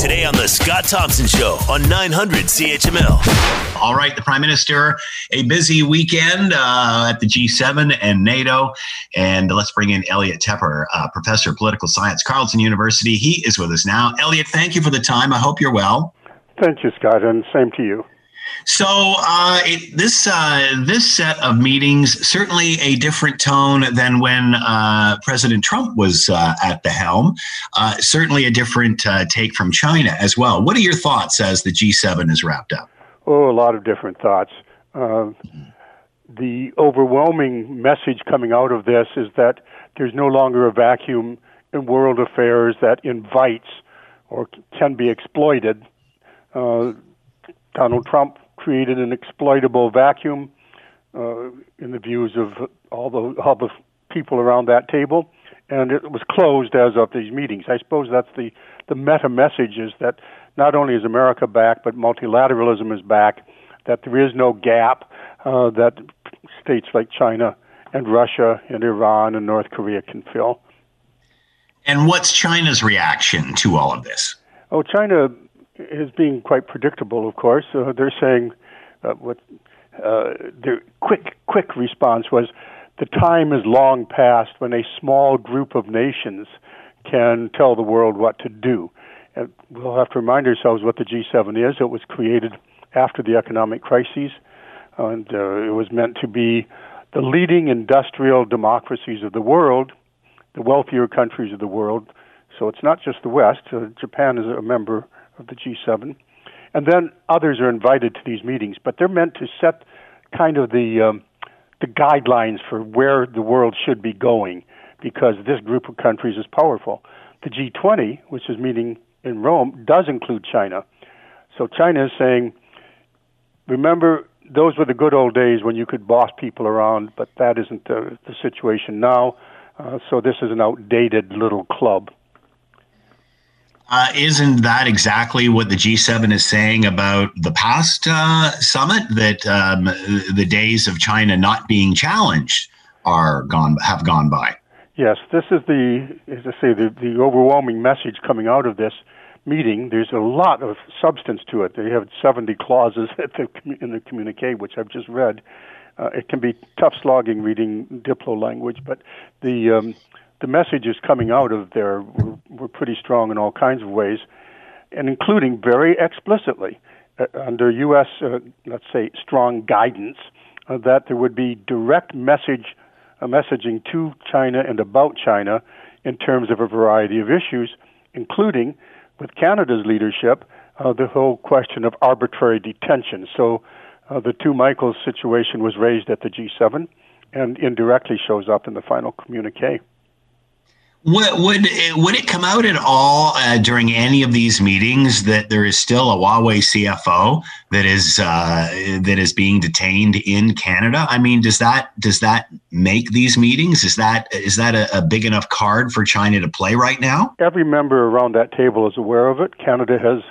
Today on The Scott Thompson Show on 900 CHML. All right, the Prime Minister, a busy weekend uh, at the G7 and NATO. And let's bring in Elliot Tepper, uh, Professor of Political Science, Carleton University. He is with us now. Elliot, thank you for the time. I hope you're well. Thank you, Scott, and same to you. So uh, it, this uh, this set of meetings certainly a different tone than when uh, President Trump was uh, at the helm. Uh, certainly a different uh, take from China as well. What are your thoughts as the G7 is wrapped up? Oh, a lot of different thoughts. the overwhelming message coming out of this is that there's no longer a vacuum in world affairs that invites or can be exploited. Donald Trump created an exploitable vacuum uh, in the views of all the all the people around that table, and it was closed as of these meetings. I suppose that's the the meta message is that not only is America back, but multilateralism is back. That there is no gap uh, that states like China and Russia and Iran and North Korea can fill. And what's China's reaction to all of this? Oh, China is being quite predictable, of course. Uh, they're saying uh, what uh, their quick quick response was the time is long past when a small group of nations can tell the world what to do. And we'll have to remind ourselves what the G7 is. It was created after the economic crises, and uh, it was meant to be the leading industrial democracies of the world, the wealthier countries of the world. So it's not just the West. Uh, Japan is a member of the G7. And then others are invited to these meetings, but they're meant to set kind of the um, the guidelines for where the world should be going, because this group of countries is powerful. The G20, which is meeting in Rome, does include China. So China is saying, remember, those were the good old days when you could boss people around, but that isn't the, the situation now. Uh, so this is an outdated little club. Uh, isn't that exactly what the G7 is saying about the past uh, summit? That um, the days of China not being challenged are gone, have gone by. Yes, this is the, as I say, the, the overwhelming message coming out of this meeting. There's a lot of substance to it. They have 70 clauses in the communique, which I've just read. Uh, it can be tough slogging reading Diplo language, but the um, the messages coming out of there were, were pretty strong in all kinds of ways, and including very explicitly uh, under U.S. Uh, let's say strong guidance uh, that there would be direct message uh, messaging to China and about China in terms of a variety of issues, including with Canada's leadership uh, the whole question of arbitrary detention. So uh, the two Michaels situation was raised at the G7 and indirectly shows up in the final communique. Would, would would it come out at all uh, during any of these meetings that there is still a Huawei CFO that is uh, that is being detained in Canada? I mean, does that does that make these meetings? Is that is that a, a big enough card for China to play right now? Every member around that table is aware of it. Canada has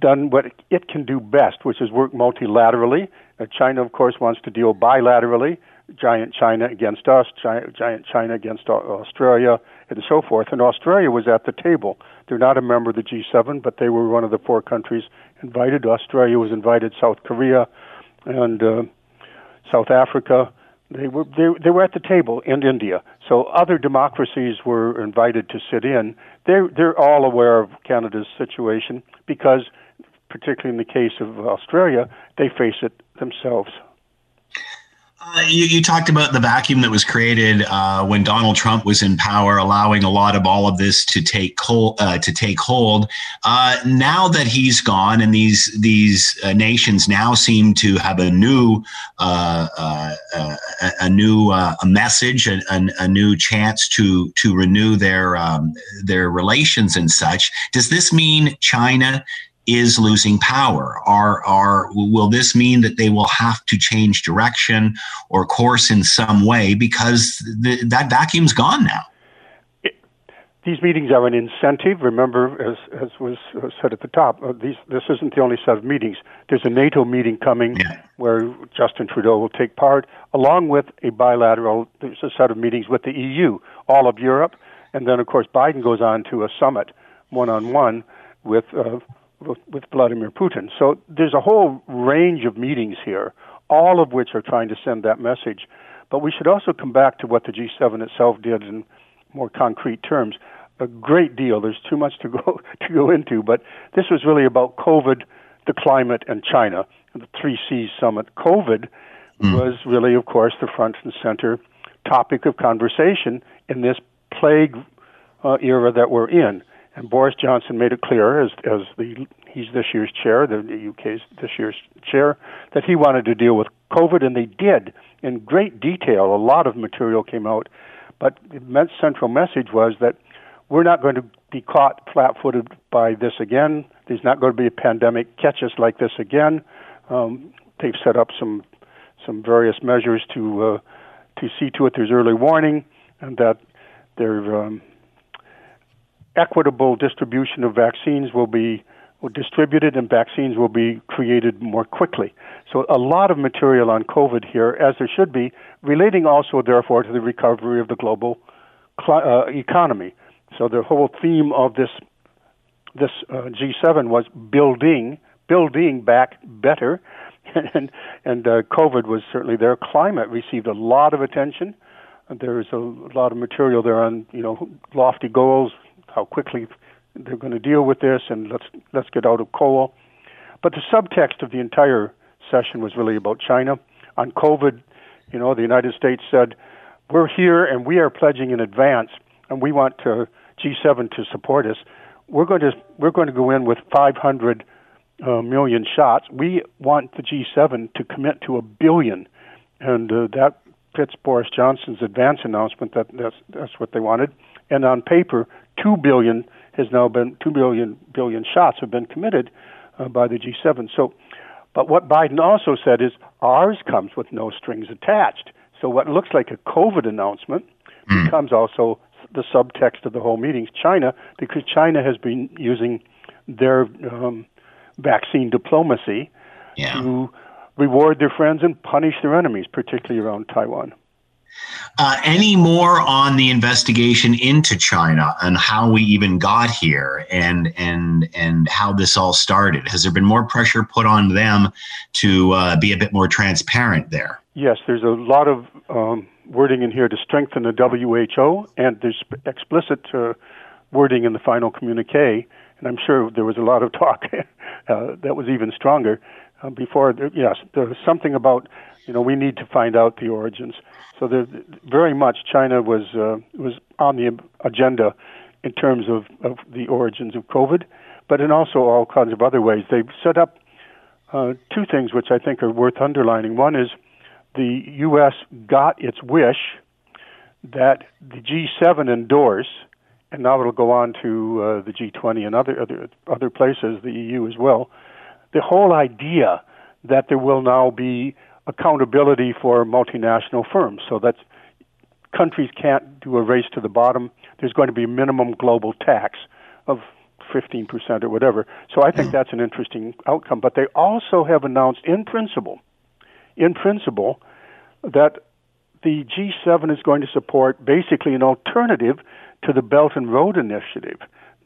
done what it can do best, which is work multilaterally. Uh, China, of course, wants to deal bilaterally giant China against us, giant China against Australia, and so forth. And Australia was at the table. They're not a member of the G7, but they were one of the four countries invited. Australia was invited, South Korea, and uh, South Africa. They were they, they were at the table, and India. So other democracies were invited to sit in. They they're all aware of Canada's situation because, particularly in the case of Australia, they face it themselves. Uh, you, you, talked about the vacuum that was created uh, when Donald Trump was in power, allowing a lot of all of this to take hold. Uh, to take hold. Uh, now that he's gone, and these these uh, nations now seem to have a new uh, a, a, new a message, a, a, new chance to to renew their um, their relations and such. Does this mean China is losing power? Are, are, will this mean that they will have to change direction or course in some way because the, that vacuum's gone now? these meetings are an incentive. Remember, as, as was said at the top, uh, these, this isn't the only set of meetings. There's a NATO meeting coming yeah. where Justin Trudeau will take part, along with a bilateral. There's a set of meetings with the EU, all of Europe, and then of course Biden goes on to a summit, one on one with, uh, with with Vladimir Putin. So there's a whole range of meetings here, all of which are trying to send that message. But we should also come back to what the G7 itself did in more concrete terms. A great deal. There's too much to go to go into, but this was really about COVID, the climate, and China. The three C's summit. COVID mm. was really, of course, the front and center topic of conversation in this plague uh, era that we're in. And Boris Johnson made it clear, as as the he's this year's chair, the UK's this year's chair, that he wanted to deal with COVID, and they did in great detail. A lot of material came out, but the central message was that we're not going to be caught flat-footed by this again. There's not going to be a pandemic catch us like this again. Um, they've set up some some various measures to uh, to see to it there's early warning and that their um, equitable distribution of vaccines will be distributed and vaccines will be created more quickly. So a lot of material on COVID here, as there should be, relating also therefore to the recovery of the global cl- uh, economy. So the whole theme of this this uh, G7 was building building back better, and and uh, COVID was certainly there. Climate received a lot of attention. There is a lot of material there on you know lofty goals, how quickly they're going to deal with this, and let's let's get out of coal. But the subtext of the entire session was really about China. On COVID, you know, the United States said, "We're here and we are pledging in advance, and we want to, G7 to support us. We're going to we're going to go in with 500 uh, million shots. We want the G7 to commit to a billion, and uh, that fits Boris Johnson's advance announcement that that's that's what they wanted. And on paper, two billion has now been two billion billion shots have been committed uh, by the G7. So, but what Biden also said is ours comes with no strings attached. So what looks like a COVID announcement mm. becomes also the subtext of the whole meeting. China, because China has been using their um, vaccine diplomacy yeah. to reward their friends and punish their enemies, particularly around Taiwan. Uh, any more on the investigation into China and how we even got here and and and how this all started? Has there been more pressure put on them to uh, be a bit more transparent there? Yes, there's a lot of um, wording in here to strengthen the WHO, and there's explicit uh, wording in the final communique. And I'm sure there was a lot of talk uh, that was even stronger uh, before. Yes, there was something about you know we need to find out the origins. So there, very much China was uh, was on the agenda in terms of, of the origins of COVID, but in also all kinds of other ways. They've set up uh, two things which I think are worth underlining. One is the U.S. got its wish that the G7 endorse, and now it'll go on to uh, the G20 and other other other places, the EU as well. The whole idea that there will now be accountability for multinational firms. So that countries can't do a race to the bottom. There's going to be a minimum global tax of 15% or whatever. So I think that's an interesting outcome. But they also have announced in principle, in principle, that the G7 is going to support basically an alternative to the Belt and Road Initiative.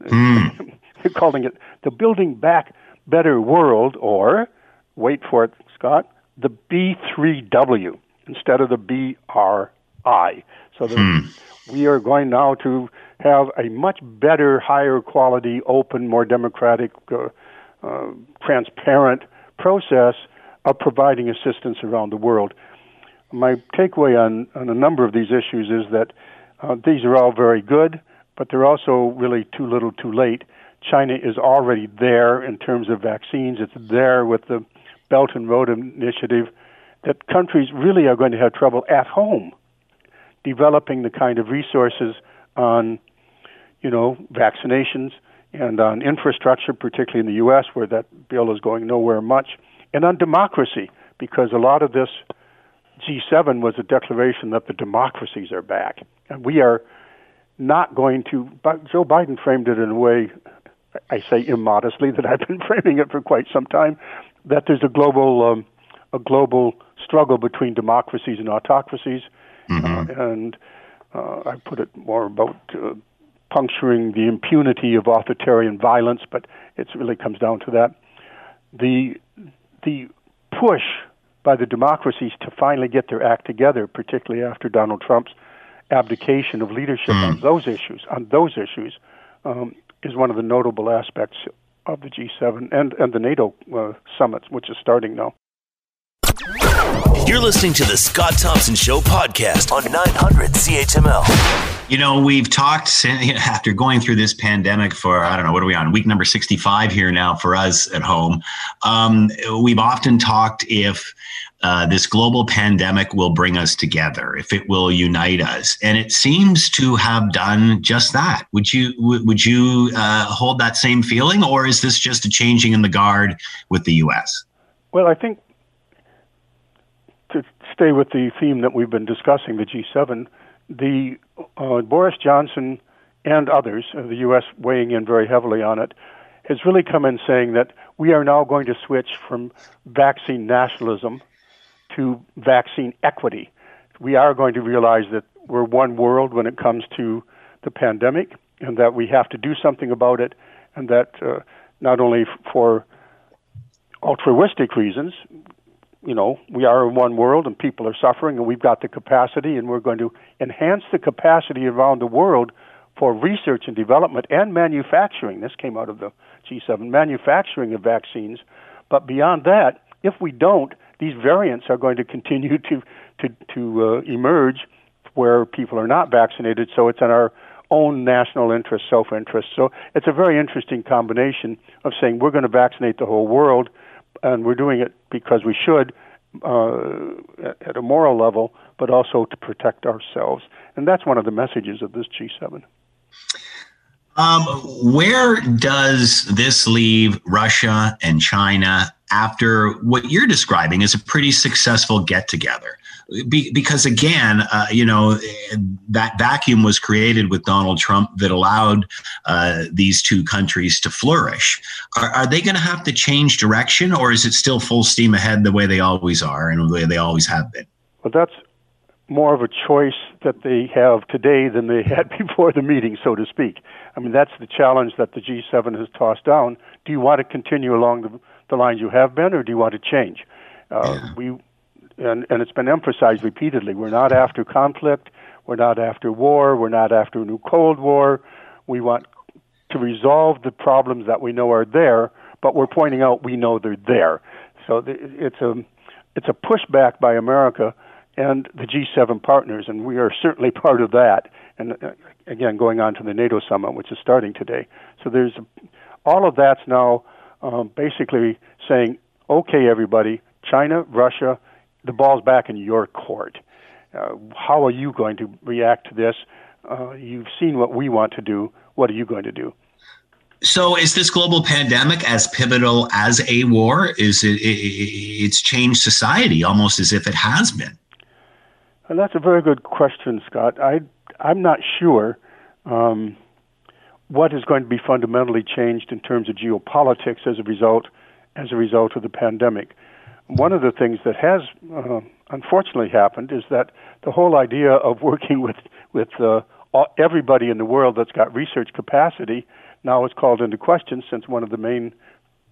Mm. They're calling it the Building Back Better World, or, wait for it, Scott, the B3W instead of the BRI. So hmm. we are going now to have a much better, higher quality, open, more democratic, uh, uh, transparent process of providing assistance around the world. My takeaway on, on a number of these issues is that uh, these are all very good, but they're also really too little too late. China is already there in terms of vaccines. It's there with the Belt and Road Initiative that countries really are going to have trouble at home developing the kind of resources on, you know, vaccinations and on infrastructure, particularly in the U.S., where that bill is going nowhere much, and on democracy, because a lot of this G7 was a declaration that the democracies are back, and we are not going to. But Joe Biden framed it in a way, I say immodestly, that I've been framing it for quite some time that there's a global um, a global struggle between democracies and autocracies, mm-hmm. uh, and uh, I put it more about uh, puncturing the impunity of authoritarian violence, but it really comes down to that. The the push by the democracies to finally get their act together, particularly after Donald Trump's abdication of leadership mm. on those issues, on those issues, um, is one of the notable aspects of the G7 and, and the NATO uh, summits, which is starting now. You're listening to the Scott Thompson Show podcast on 900 CHML. You know, we've talked after going through this pandemic for, I don't know, what are we on? Week number 65 here now for us at home. Um, we've often talked if uh, this global pandemic will bring us together, if it will unite us, and it seems to have done just that. Would you would you uh, hold that same feeling, or is this just a changing in the guard with the U.S.? Well, I think to stay with the theme that we've been discussing, the G7, the uh, Boris Johnson and others, uh, the U.S. weighing in very heavily on it, has really come in saying that we are now going to switch from vaccine nationalism to vaccine equity. We are going to realize that we're one world when it comes to the pandemic, and that we have to do something about it, and that uh, not only for altruistic reasons, you know, we are in one world and people are suffering, and we've got the capacity, and we're going to enhance the capacity around the world for research and development and manufacturing. This came out of the G7 manufacturing of vaccines. But beyond that, if we don't, these variants are going to continue to to to uh, emerge where people are not vaccinated. So it's in our own national interest, self-interest. So it's a very interesting combination of saying we're going to vaccinate the whole world and we're doing it because we should uh, at a moral level, but also to protect ourselves. And that's one of the messages of this G7. Um, where does this leave Russia and China after what you're describing is a pretty successful get together? Be, because again, uh, you know, that vacuum was created with Donald Trump that allowed uh, these two countries to flourish. Are, are they going to have to change direction, or is it still full steam ahead the way they always are and the way they always have been? Well, that's more of a choice that they have today than they had before the meeting, so to speak. I mean, that's the challenge that the G7 has tossed down. Do you want to continue along the, the lines you have been, or do you want to change? Uh, yeah. We and, and it's been emphasized repeatedly. We're not after conflict. We're not after war. We're not after a new Cold War. We want to resolve the problems that we know are there, but we're pointing out we know they're there. So it's a it's a pushback by America and the G7 partners, and we are certainly part of that. And uh, again, going on to the NATO summit, which is starting today. So there's all of that's now um, basically saying, okay, everybody, China, Russia, the ball's back in your court. Uh, how are you going to react to this? Uh, you've seen what we want to do. What are you going to do? So, is this global pandemic as pivotal as a war? Is it, it it's changed society almost as if it has been? And that's a very good question, Scott. I I'm not sure um, what is going to be fundamentally changed in terms of geopolitics as a result as a result of the pandemic one of the things that has uh, unfortunately happened is that the whole idea of working with with uh, everybody in the world that's got research capacity now is called into question since one of the main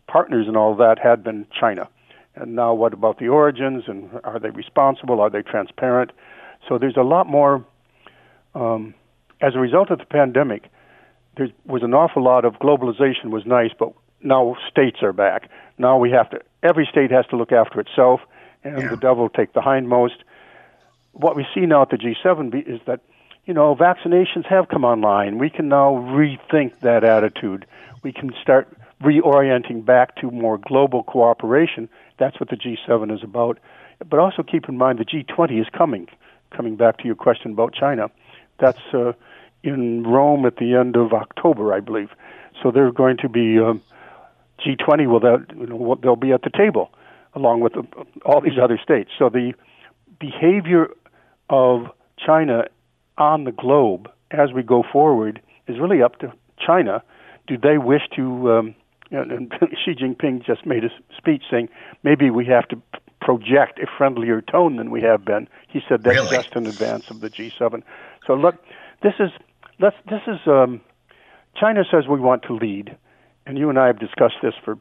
partners in all that had been China. And now, what about the origins and are they responsible? Are they transparent? So there's a lot more. Um, as a result of the pandemic, there was an awful lot of globalization was nice, but now states are back. Now we have to. Every state has to look after itself, and yeah. the devil take the hindmost. What we see now at the G7 is that you know vaccinations have come online. We can now rethink that attitude. We can start reorienting back to more global cooperation. That's what the G7 is about. But also keep in mind the G20 is coming. Coming back to your question about China, that's uh, in Rome at the end of October, I believe. So they're going to be um, G20 will that you know, they'll be at the table along with all these other states. So the behavior of China on the globe as we go forward is really up to China. Do they wish to? Um, and Xi Jinping just made a speech saying maybe we have to project a friendlier tone than we have been. He said that's really? just in advance of the G7. So look, this is let's this is um, China says we want to lead, and you and I have discussed this for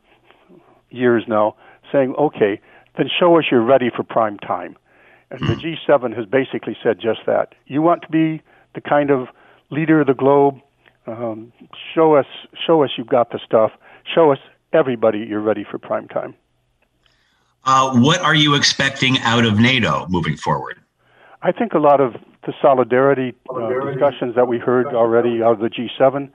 years now, saying, okay, then show us you're ready for prime time. And the G7 has basically said just that. You want to be the kind of leader of the globe. Um, show us, show us you've got the stuff. Show us everybody you're ready for prime time. Uh, what are you expecting out of NATO moving forward? I think a lot of the solidarity, uh, discussions that we heard already out of the G7.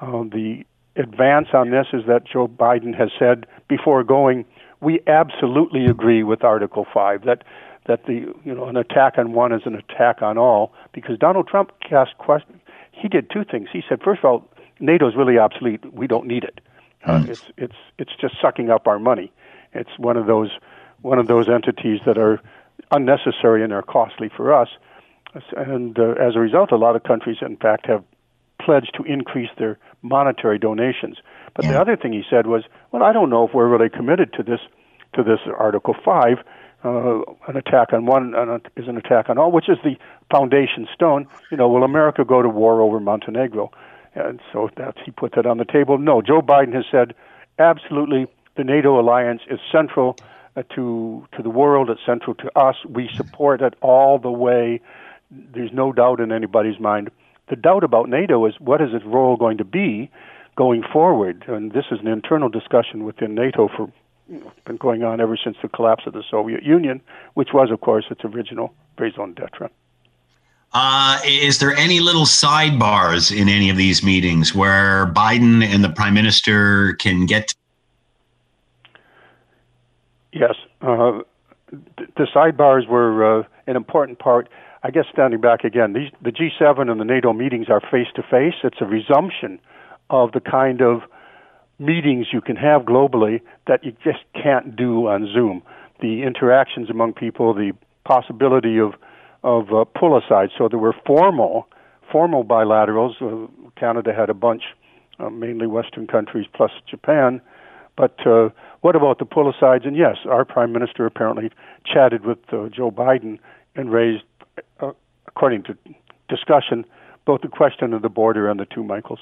Uh, the advance on this is that Joe Biden has said before going, we absolutely agree with Article Five that that the you know an attack on one is an attack on all because Donald Trump cast question. He did two things. He said, first of all, NATO is really obsolete. We don't need it. Uh, mm. It's it's it's just sucking up our money. It's one of those one of those entities that are unnecessary and are costly for us. And uh, as a result, a lot of countries, in fact, have pledged to increase their monetary donations. But yeah. the other thing he said was, "Well, I don't know if we're really committed to this to this Article Five. Uh, an attack on one is an attack on all, which is the foundation stone. You know, will America go to war over Montenegro?" And so that's he put that on the table. No, Joe Biden has said absolutely the NATO alliance is central uh, to to the world. It's central to us. We support it all the way. There's no doubt in anybody's mind. The doubt about NATO is what is its role going to be going forward, and this is an internal discussion within NATO for you know, been going on ever since the collapse of the Soviet Union, which was, of course, its original raison d'être. Uh, is there any little sidebars in any of these meetings where Biden and the Prime Minister can get? Yes, uh, the sidebars were uh, an important part. I guess standing back again, these, the G7 and the NATO meetings are face to face. It's a resumption of the kind of meetings you can have globally that you just can't do on Zoom. The interactions among people, the possibility of of uh, pull aside. So there were formal formal bilaterals. Uh, Canada had a bunch, uh, mainly Western countries plus Japan. But uh, what about the pull asides? And yes, our prime minister apparently chatted with uh, Joe Biden and raised, uh, according to discussion, both the question of the border and the two Michaels.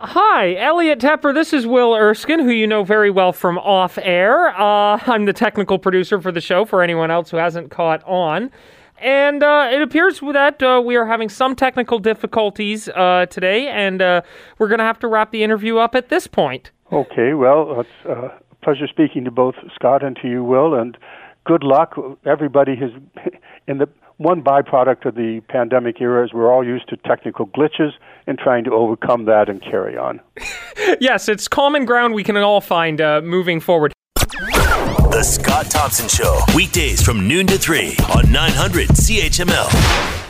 Hi, Elliot Tepper. This is Will Erskine, who you know very well from off air. Uh, I'm the technical producer for the show for anyone else who hasn't caught on. And uh, it appears that uh, we are having some technical difficulties uh, today, and uh, we're going to have to wrap the interview up at this point. Okay, well, it's uh, a pleasure speaking to both Scott and to you, Will, and good luck. Everybody has, in the one byproduct of the pandemic era is we're all used to technical glitches and trying to overcome that and carry on. yes, it's common ground we can all find uh, moving forward. The Scott Thompson Show, weekdays from noon to 3 on 900 CHML.